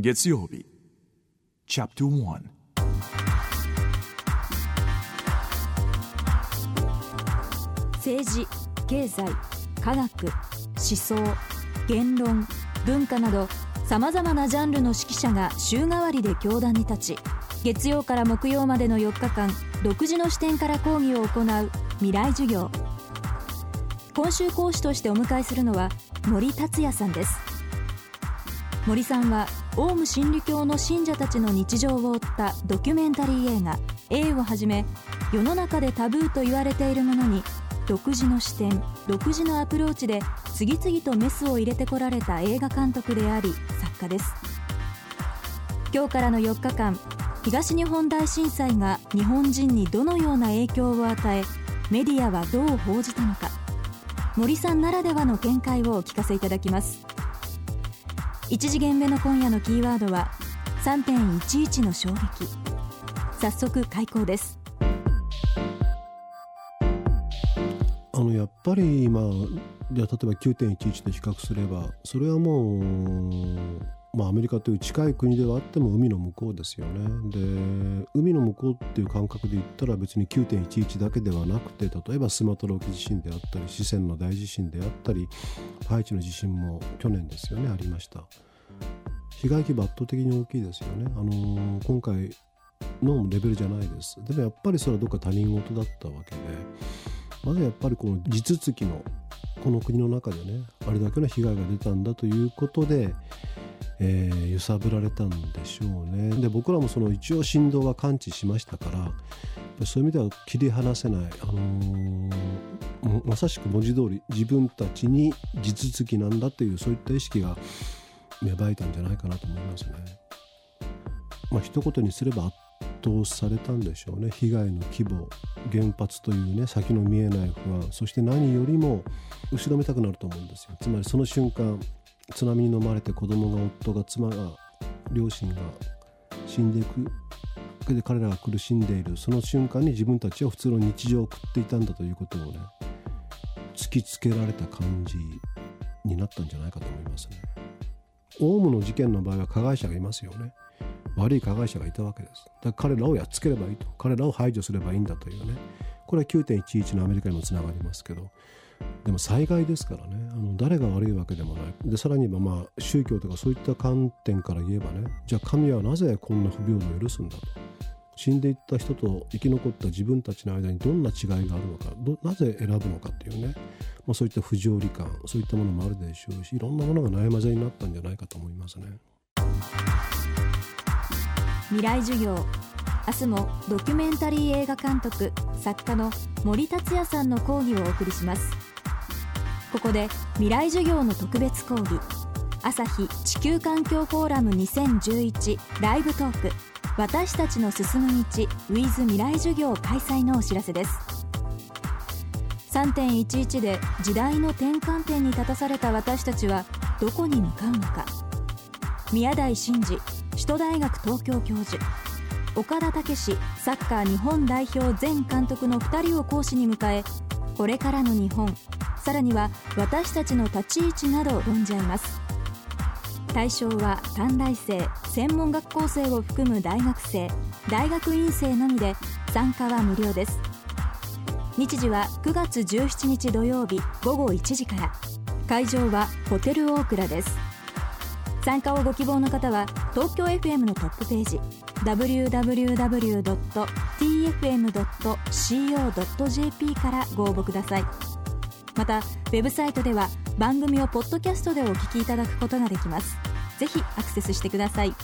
月曜日。チャプター1政治経済科学思想言論文化などさまざまなジャンルの指揮者が週替わりで教壇に立ち月曜から木曜までの4日間独自の視点から講義を行う未来授業。今週講師としてお迎えするのは森達也さんです。森さんはオウム真理教の信者たちの日常を追ったドキュメンタリー映画「A」をはじめ世の中でタブーと言われているものに独自の視点独自のアプローチで次々とメスを入れてこられた映画監督であり作家です。今日からの4日間東日本大震災が日本人にどのような影響を与えメディアはどう報じたのか。森さんならではの見解をお聞かせいただきます。1次元目の今夜のキーワードは3.11の衝撃。早速開講です。あのやっぱり今じゃ例えば9.11と比較すればそれはもうまあ、アメリカという近い国ではあっても海の向こうですよね。で海の向こうっていう感覚で言ったら別に9.11だけではなくて例えばスマトラ沖地震であったり四川の大地震であったりハイチの地震も去年ですよねありました。被害規模圧倒的に大きいですよね、あのー、今回のレベルじゃないです。でもやっぱりそれはどっか他人事だったわけで。まずやっぱりこの地続きのこの国の中でねあれだけの被害が出たんだということでえー、揺さぶられたんでしょうね。で僕らもその一応振動は感知しましたからそういう意味では切り離せない、あのー、まさしく文字通り自分たちに地続きなんだというそういった意識が芽生えたんじゃないかなと思いますね。まあ一言にすれば圧倒されたんでしょうね。被害の規模原発というね先の見えない不安。そして何よりも後ろめたくなると思うんですよ。つまりその瞬間津波に飲まれて子供が夫が妻が両親が死んでいく。で彼らが苦しんでいる。その瞬間に自分たちは普通の日常を送っていたんだということをね突きつけられた感じになったんじゃないかと思いますね。オウムの事件の場合は加害者がいますよね。悪い加害者がいたわけです。だから彼らをやっつければいいと。彼らを排除すればいいんだというね。これは9.11のアメリカにもつながりますけど、でも災害ですからねあの誰が悪いわけでもないでさらに言えばまあ宗教とかそういった観点から言えばねじゃあ神はなぜこんな不平等を許すんだと死んでいった人と生き残った自分たちの間にどんな違いがあるのかなぜ選ぶのかっていうね、まあ、そういった不条理感そういったものもあるでしょうしいろんなものが悩まぜになったんじゃないかと思いますね。未来授業。明日もドキュメンタリー映画監督作家の森達也さんの講義をお送りします。ここで未来授業の特別講義。朝日地球環境フォーラム2011ライブトーク。私たちの進む道 with 未来授業開催のお知らせです。3.11で時代の転換点に立たされた私たちはどこに向かうのか。宮台真司首都大学東京教授。岡田武史サッカー日本代表前監督の2人を講師に迎えこれからの日本さらには私たちの立ち位置などを論じ合います。対象は短大生専門学校生を含む大学生大学院生のみで参加は無料です。日時は9月17日土曜日午後1時から。会場はホテルオークラです。参加をご希望の方は東京 FM のトップページ www.tfm.co.jp からご応募ください。またウェブサイトでは番組をポッドキャストでお聞きいただくことができます。ぜひアクセスしてください。